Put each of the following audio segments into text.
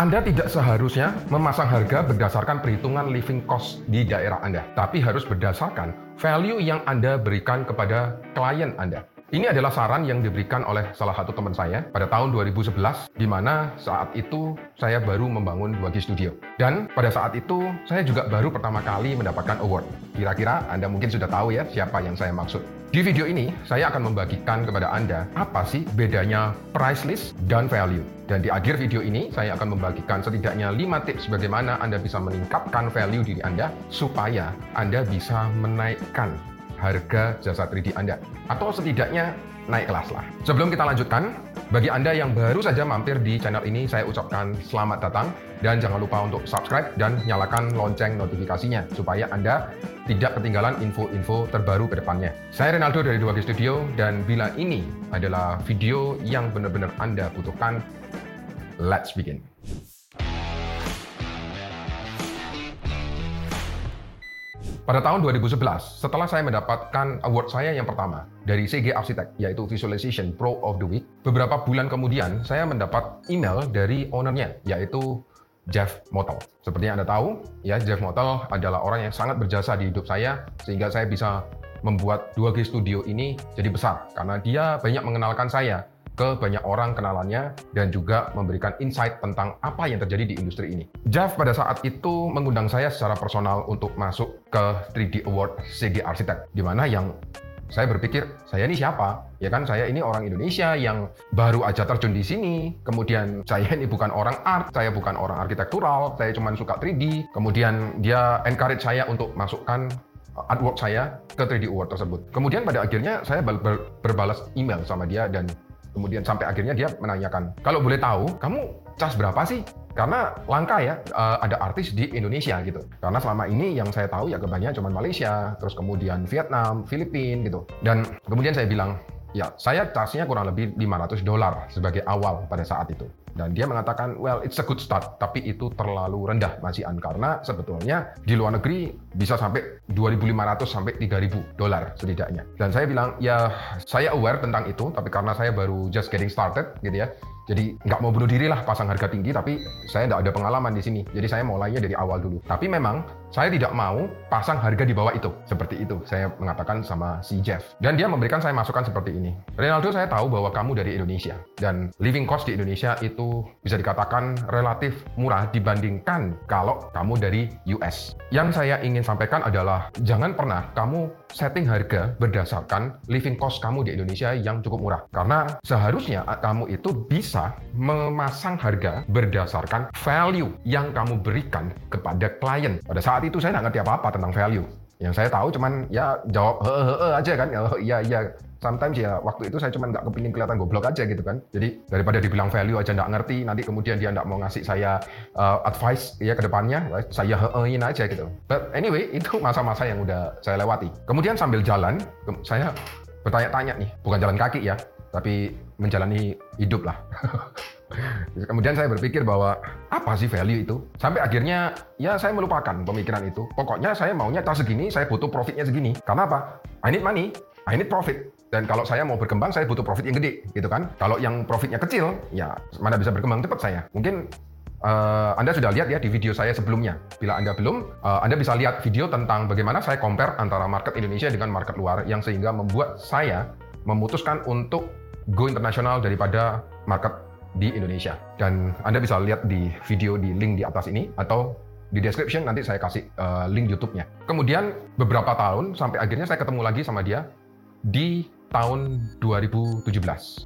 Anda tidak seharusnya memasang harga berdasarkan perhitungan living cost di daerah Anda, tapi harus berdasarkan value yang Anda berikan kepada klien Anda. Ini adalah saran yang diberikan oleh salah satu teman saya pada tahun 2011, di mana saat itu saya baru membangun 2G Studio. Dan pada saat itu, saya juga baru pertama kali mendapatkan award. Kira-kira Anda mungkin sudah tahu ya siapa yang saya maksud. Di video ini, saya akan membagikan kepada Anda apa sih bedanya price list dan value. Dan di akhir video ini, saya akan membagikan setidaknya 5 tips bagaimana Anda bisa meningkatkan value diri Anda supaya Anda bisa menaikkan harga jasa 3D Anda. Atau setidaknya naik kelas lah. Sebelum kita lanjutkan, bagi Anda yang baru saja mampir di channel ini, saya ucapkan selamat datang dan jangan lupa untuk subscribe dan nyalakan lonceng notifikasinya supaya Anda tidak ketinggalan info-info terbaru ke depannya. Saya Renaldo dari 2G Studio dan bila ini adalah video yang benar-benar Anda butuhkan, let's begin. Pada tahun 2011, setelah saya mendapatkan award saya yang pertama dari CG Architect, yaitu Visualization Pro of the Week, beberapa bulan kemudian saya mendapat email dari ownernya, yaitu Jeff Motel. Seperti yang Anda tahu, ya Jeff Motel adalah orang yang sangat berjasa di hidup saya, sehingga saya bisa membuat 2G Studio ini jadi besar, karena dia banyak mengenalkan saya ke banyak orang kenalannya dan juga memberikan insight tentang apa yang terjadi di industri ini. Jeff pada saat itu mengundang saya secara personal untuk masuk ke 3D Award CG Architect, di mana yang saya berpikir saya ini siapa? Ya kan saya ini orang Indonesia yang baru aja terjun di sini. Kemudian saya ini bukan orang art saya bukan orang arsitektural saya cuma suka 3D kemudian dia encourage saya untuk masukkan artwork saya ke 3D Award tersebut. Kemudian pada akhirnya saya ber ber berbalas email sama dia dan Kemudian sampai akhirnya dia menanyakan, kalau boleh tahu, kamu cas berapa sih? Karena langka ya uh, ada artis di Indonesia gitu. Karena selama ini yang saya tahu ya kebanyakan cuma Malaysia, terus kemudian Vietnam, Filipina gitu. Dan kemudian saya bilang, ya saya casnya kurang lebih 500 dolar sebagai awal pada saat itu. Dan dia mengatakan, well it's a good start, tapi itu terlalu rendah Mas Ian karena sebetulnya di luar negeri bisa sampai 2.500 sampai 3.000 dolar setidaknya. Dan saya bilang, ya saya aware tentang itu, tapi karena saya baru just getting started gitu ya, jadi nggak mau bunuh diri lah pasang harga tinggi, tapi saya nggak ada pengalaman di sini. Jadi saya mulainya dari awal dulu. Tapi memang saya tidak mau pasang harga di bawah itu. Seperti itu saya mengatakan sama si Jeff. Dan dia memberikan saya masukan seperti ini. Ronaldo saya tahu bahwa kamu dari Indonesia. Dan living cost di Indonesia itu bisa dikatakan relatif murah dibandingkan kalau kamu dari US. Yang saya ingin sampaikan adalah jangan pernah kamu setting harga berdasarkan living cost kamu di Indonesia yang cukup murah. Karena seharusnya kamu itu bisa bisa memasang harga berdasarkan value yang kamu berikan kepada klien. Pada saat itu saya nggak ngerti apa-apa tentang value. Yang saya tahu cuman ya jawab he he, he aja kan, ya iya iya. Sometimes ya waktu itu saya cuman nggak kepingin kelihatan goblok aja gitu kan. Jadi daripada dibilang value aja nggak ngerti, nanti kemudian dia nggak mau ngasih saya uh, advice ya ke depannya, saya hein aja gitu. But anyway, itu masa-masa yang udah saya lewati. Kemudian sambil jalan, saya bertanya-tanya nih, bukan jalan kaki ya, tapi menjalani hidup lah. Kemudian saya berpikir bahwa apa sih value itu? Sampai akhirnya ya saya melupakan pemikiran itu. Pokoknya saya maunya tas segini, saya butuh profitnya segini. Karena apa? I need money, I need profit. Dan kalau saya mau berkembang, saya butuh profit yang gede, gitu kan? Kalau yang profitnya kecil, ya mana bisa berkembang cepat saya. Mungkin uh, Anda sudah lihat ya di video saya sebelumnya. Bila Anda belum, uh, Anda bisa lihat video tentang bagaimana saya compare antara market Indonesia dengan market luar yang sehingga membuat saya memutuskan untuk go internasional daripada market di Indonesia. Dan Anda bisa lihat di video di link di atas ini atau di description nanti saya kasih uh, link YouTube-nya. Kemudian beberapa tahun sampai akhirnya saya ketemu lagi sama dia di tahun 2017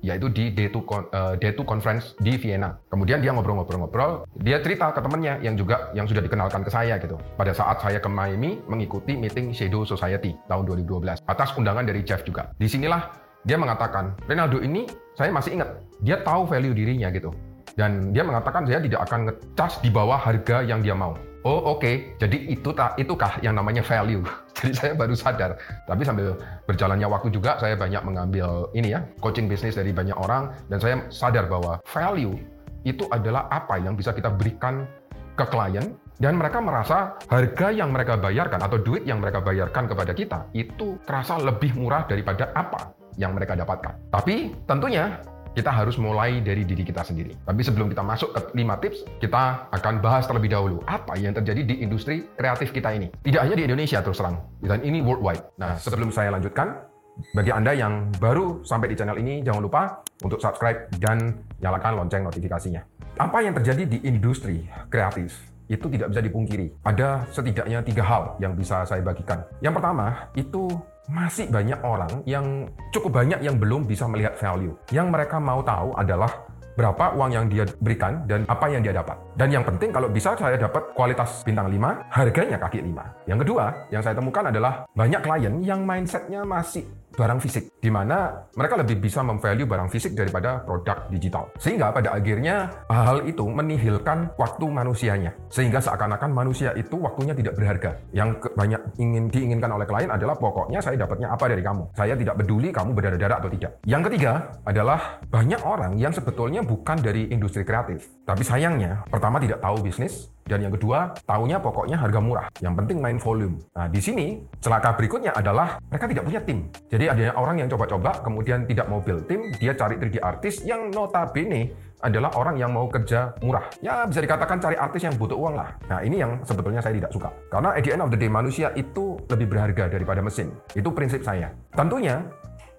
yaitu di D2 uh, D2 conference di Vienna. Kemudian dia ngobrol-ngobrol-ngobrol, dia cerita ke temannya yang juga yang sudah dikenalkan ke saya gitu. Pada saat saya ke Miami mengikuti meeting Shadow Society tahun 2012 atas undangan dari Jeff juga. Di sinilah dia mengatakan, Ronaldo ini saya masih ingat, dia tahu value dirinya gitu. Dan dia mengatakan saya tidak akan ngecas di bawah harga yang dia mau. Oh oke, okay. jadi itu tak itukah yang namanya value. Jadi saya baru sadar. Tapi sambil berjalannya waktu juga saya banyak mengambil ini ya coaching bisnis dari banyak orang dan saya sadar bahwa value itu adalah apa yang bisa kita berikan ke klien dan mereka merasa harga yang mereka bayarkan atau duit yang mereka bayarkan kepada kita itu terasa lebih murah daripada apa yang mereka dapatkan. Tapi tentunya kita harus mulai dari diri kita sendiri. Tapi sebelum kita masuk ke 5 tips, kita akan bahas terlebih dahulu apa yang terjadi di industri kreatif kita ini. Tidak hanya di Indonesia terus terang, dan ini worldwide. Nah, sebelum saya lanjutkan, bagi Anda yang baru sampai di channel ini, jangan lupa untuk subscribe dan nyalakan lonceng notifikasinya. Apa yang terjadi di industri kreatif itu tidak bisa dipungkiri. Ada setidaknya tiga hal yang bisa saya bagikan. Yang pertama, itu masih banyak orang yang cukup banyak yang belum bisa melihat value. Yang mereka mau tahu adalah berapa uang yang dia berikan dan apa yang dia dapat. Dan yang penting kalau bisa saya dapat kualitas bintang 5, harganya kaki 5. Yang kedua, yang saya temukan adalah banyak klien yang mindsetnya masih barang fisik, di mana mereka lebih bisa memvalue barang fisik daripada produk digital. Sehingga pada akhirnya hal itu menihilkan waktu manusianya. Sehingga seakan-akan manusia itu waktunya tidak berharga. Yang banyak ingin diinginkan oleh klien adalah pokoknya saya dapatnya apa dari kamu. Saya tidak peduli kamu berdarah-darah atau tidak. Yang ketiga adalah banyak orang yang sebetulnya bukan dari industri kreatif. Tapi sayangnya, pertama tidak tahu bisnis, dan yang kedua, tahunya pokoknya harga murah. Yang penting main volume. Nah, di sini celaka berikutnya adalah mereka tidak punya tim. Jadi ada orang yang coba-coba kemudian tidak mau build tim, dia cari 3D artis yang notabene adalah orang yang mau kerja murah. Ya bisa dikatakan cari artis yang butuh uang lah. Nah ini yang sebetulnya saya tidak suka. Karena at the end of the day manusia itu lebih berharga daripada mesin. Itu prinsip saya. Tentunya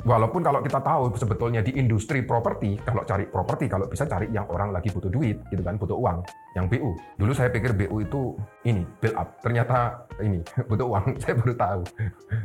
Walaupun kalau kita tahu sebetulnya di industri properti, kalau cari properti, kalau bisa cari yang orang lagi butuh duit, gitu kan, butuh uang, yang BU. Dulu saya pikir BU itu ini, build up. Ternyata ini, butuh uang, saya baru tahu.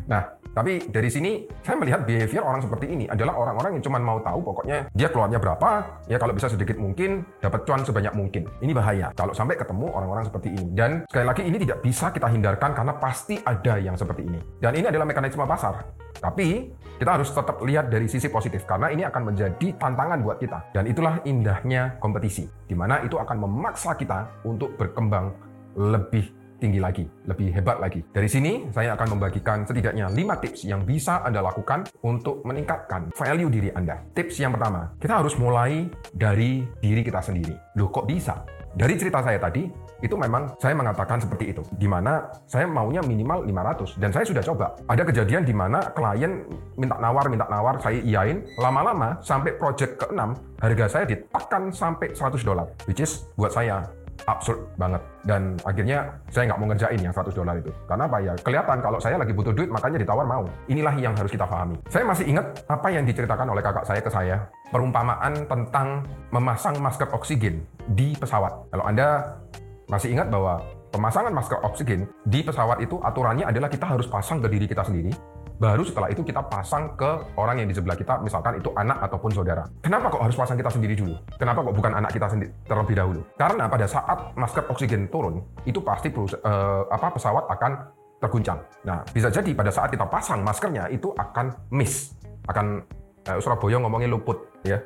Nah, tapi dari sini saya melihat behavior orang seperti ini adalah orang-orang yang cuma mau tahu pokoknya dia keluarnya berapa, ya kalau bisa sedikit mungkin, dapat cuan sebanyak mungkin. Ini bahaya kalau sampai ketemu orang-orang seperti ini. Dan sekali lagi ini tidak bisa kita hindarkan karena pasti ada yang seperti ini. Dan ini adalah mekanisme pasar. Tapi kita harus tetap lihat dari sisi positif karena ini akan menjadi tantangan buat kita dan itulah indahnya kompetisi di mana itu akan memaksa kita untuk berkembang lebih tinggi lagi, lebih hebat lagi. Dari sini saya akan membagikan setidaknya 5 tips yang bisa Anda lakukan untuk meningkatkan value diri Anda. Tips yang pertama, kita harus mulai dari diri kita sendiri. Loh kok bisa? Dari cerita saya tadi, itu memang saya mengatakan seperti itu. Di mana saya maunya minimal 500 dan saya sudah coba. Ada kejadian di mana klien minta nawar, minta nawar, saya iyain. Lama-lama sampai project ke-6, harga saya ditekan sampai 100 dolar. Which is buat saya absurd banget dan akhirnya saya nggak mau ngerjain yang 100 dolar itu karena apa ya kelihatan kalau saya lagi butuh duit makanya ditawar mau inilah yang harus kita pahami saya masih ingat apa yang diceritakan oleh kakak saya ke saya perumpamaan tentang memasang masker oksigen di pesawat kalau anda masih ingat bahwa pemasangan masker oksigen di pesawat itu aturannya adalah kita harus pasang ke diri kita sendiri Baru setelah itu kita pasang ke orang yang di sebelah kita, misalkan itu anak ataupun saudara. Kenapa kok harus pasang kita sendiri dulu? Kenapa kok bukan anak kita sendiri terlebih dahulu? Karena pada saat masker oksigen turun, itu pasti uh, apa pesawat akan terguncang. Nah, bisa jadi pada saat kita pasang maskernya itu akan miss, akan uh, Surabaya ngomongin luput, ya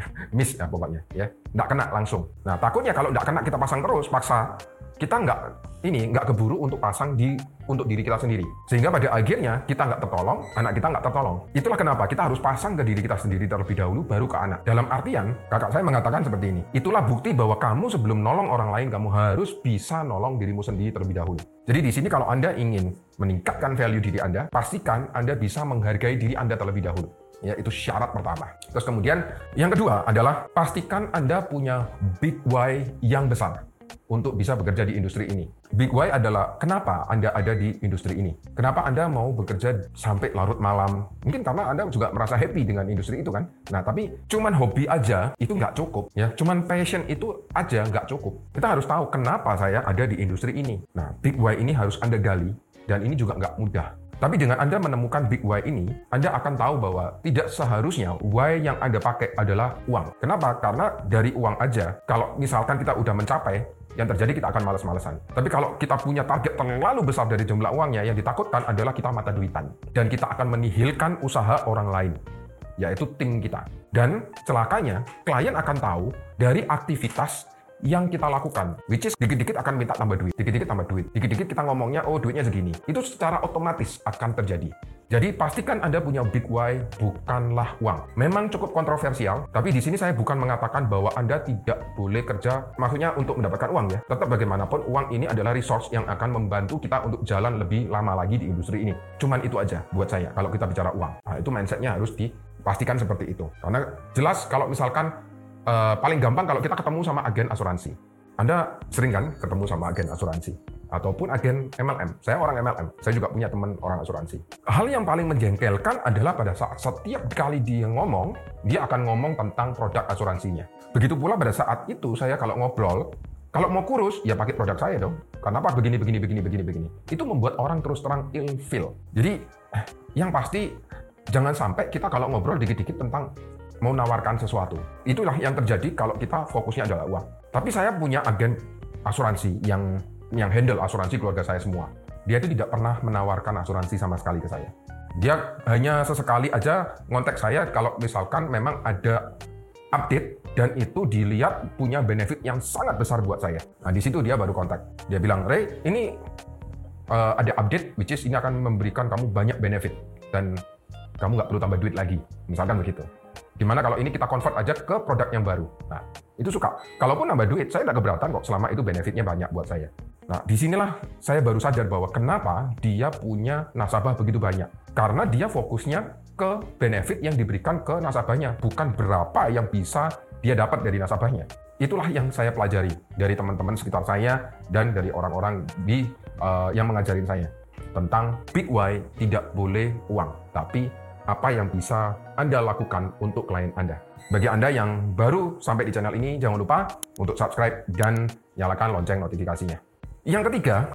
miss ya pokoknya ya. Nggak kena langsung. Nah takutnya kalau nggak kena kita pasang terus paksa kita nggak ini nggak keburu untuk pasang di untuk diri kita sendiri. Sehingga pada akhirnya kita nggak tertolong anak kita nggak tertolong. Itulah kenapa kita harus pasang ke diri kita sendiri terlebih dahulu baru ke anak. Dalam artian kakak saya mengatakan seperti ini itulah bukti bahwa kamu sebelum nolong orang lain kamu harus bisa nolong dirimu sendiri terlebih dahulu. Jadi di sini kalau anda ingin meningkatkan value diri anda pastikan anda bisa menghargai diri anda terlebih dahulu ya itu syarat pertama. Terus kemudian yang kedua adalah pastikan Anda punya big why yang besar untuk bisa bekerja di industri ini. Big why adalah kenapa Anda ada di industri ini. Kenapa Anda mau bekerja sampai larut malam? Mungkin karena Anda juga merasa happy dengan industri itu kan. Nah, tapi cuman hobi aja itu nggak cukup ya. Cuman passion itu aja nggak cukup. Kita harus tahu kenapa saya ada di industri ini. Nah, big why ini harus Anda gali dan ini juga nggak mudah. Tapi dengan Anda menemukan big why ini, Anda akan tahu bahwa tidak seharusnya why yang Anda pakai adalah uang. Kenapa? Karena dari uang aja, kalau misalkan kita udah mencapai, yang terjadi kita akan males-malesan. Tapi kalau kita punya target terlalu besar dari jumlah uangnya, yang ditakutkan adalah kita mata duitan. Dan kita akan menihilkan usaha orang lain, yaitu tim kita. Dan celakanya, klien akan tahu dari aktivitas yang kita lakukan, which is dikit-dikit akan minta tambah duit, dikit-dikit tambah duit, dikit-dikit kita ngomongnya, oh duitnya segini. Itu secara otomatis akan terjadi. Jadi pastikan Anda punya big why, bukanlah uang. Memang cukup kontroversial, tapi di sini saya bukan mengatakan bahwa Anda tidak boleh kerja, maksudnya untuk mendapatkan uang ya. Tetap bagaimanapun uang ini adalah resource yang akan membantu kita untuk jalan lebih lama lagi di industri ini. Cuman itu aja buat saya kalau kita bicara uang. Nah, itu mindsetnya harus di pastikan seperti itu. Karena jelas kalau misalkan uh, paling gampang kalau kita ketemu sama agen asuransi. Anda sering kan ketemu sama agen asuransi ataupun agen MLM. Saya orang MLM, saya juga punya teman orang asuransi. Hal yang paling menjengkelkan adalah pada saat setiap kali dia ngomong, dia akan ngomong tentang produk asuransinya. Begitu pula pada saat itu saya kalau ngobrol, kalau mau kurus, ya pakai produk saya dong. Kenapa begini, begini, begini, begini, begini. Itu membuat orang terus terang ill feel. Jadi, eh, yang pasti jangan sampai kita kalau ngobrol dikit-dikit tentang mau nawarkan sesuatu. Itulah yang terjadi kalau kita fokusnya adalah uang. Tapi saya punya agen asuransi yang yang handle asuransi keluarga saya semua. Dia itu tidak pernah menawarkan asuransi sama sekali ke saya. Dia hanya sesekali aja ngontek saya kalau misalkan memang ada update dan itu dilihat punya benefit yang sangat besar buat saya. Nah di situ dia baru kontak. Dia bilang, Ray, ini uh, ada update, which is ini akan memberikan kamu banyak benefit dan kamu nggak perlu tambah duit lagi. Misalkan begitu. Gimana kalau ini kita convert aja ke produk yang baru? Nah, itu suka. Kalaupun nambah duit, saya nggak keberatan kok selama itu benefitnya banyak buat saya. Nah, di sinilah saya baru sadar bahwa kenapa dia punya nasabah begitu banyak. Karena dia fokusnya ke benefit yang diberikan ke nasabahnya, bukan berapa yang bisa dia dapat dari nasabahnya. Itulah yang saya pelajari dari teman-teman sekitar saya dan dari orang-orang di uh, yang mengajarin saya tentang big why tidak boleh uang, tapi apa yang bisa Anda lakukan untuk klien Anda. Bagi Anda yang baru sampai di channel ini, jangan lupa untuk subscribe dan nyalakan lonceng notifikasinya. Yang ketiga,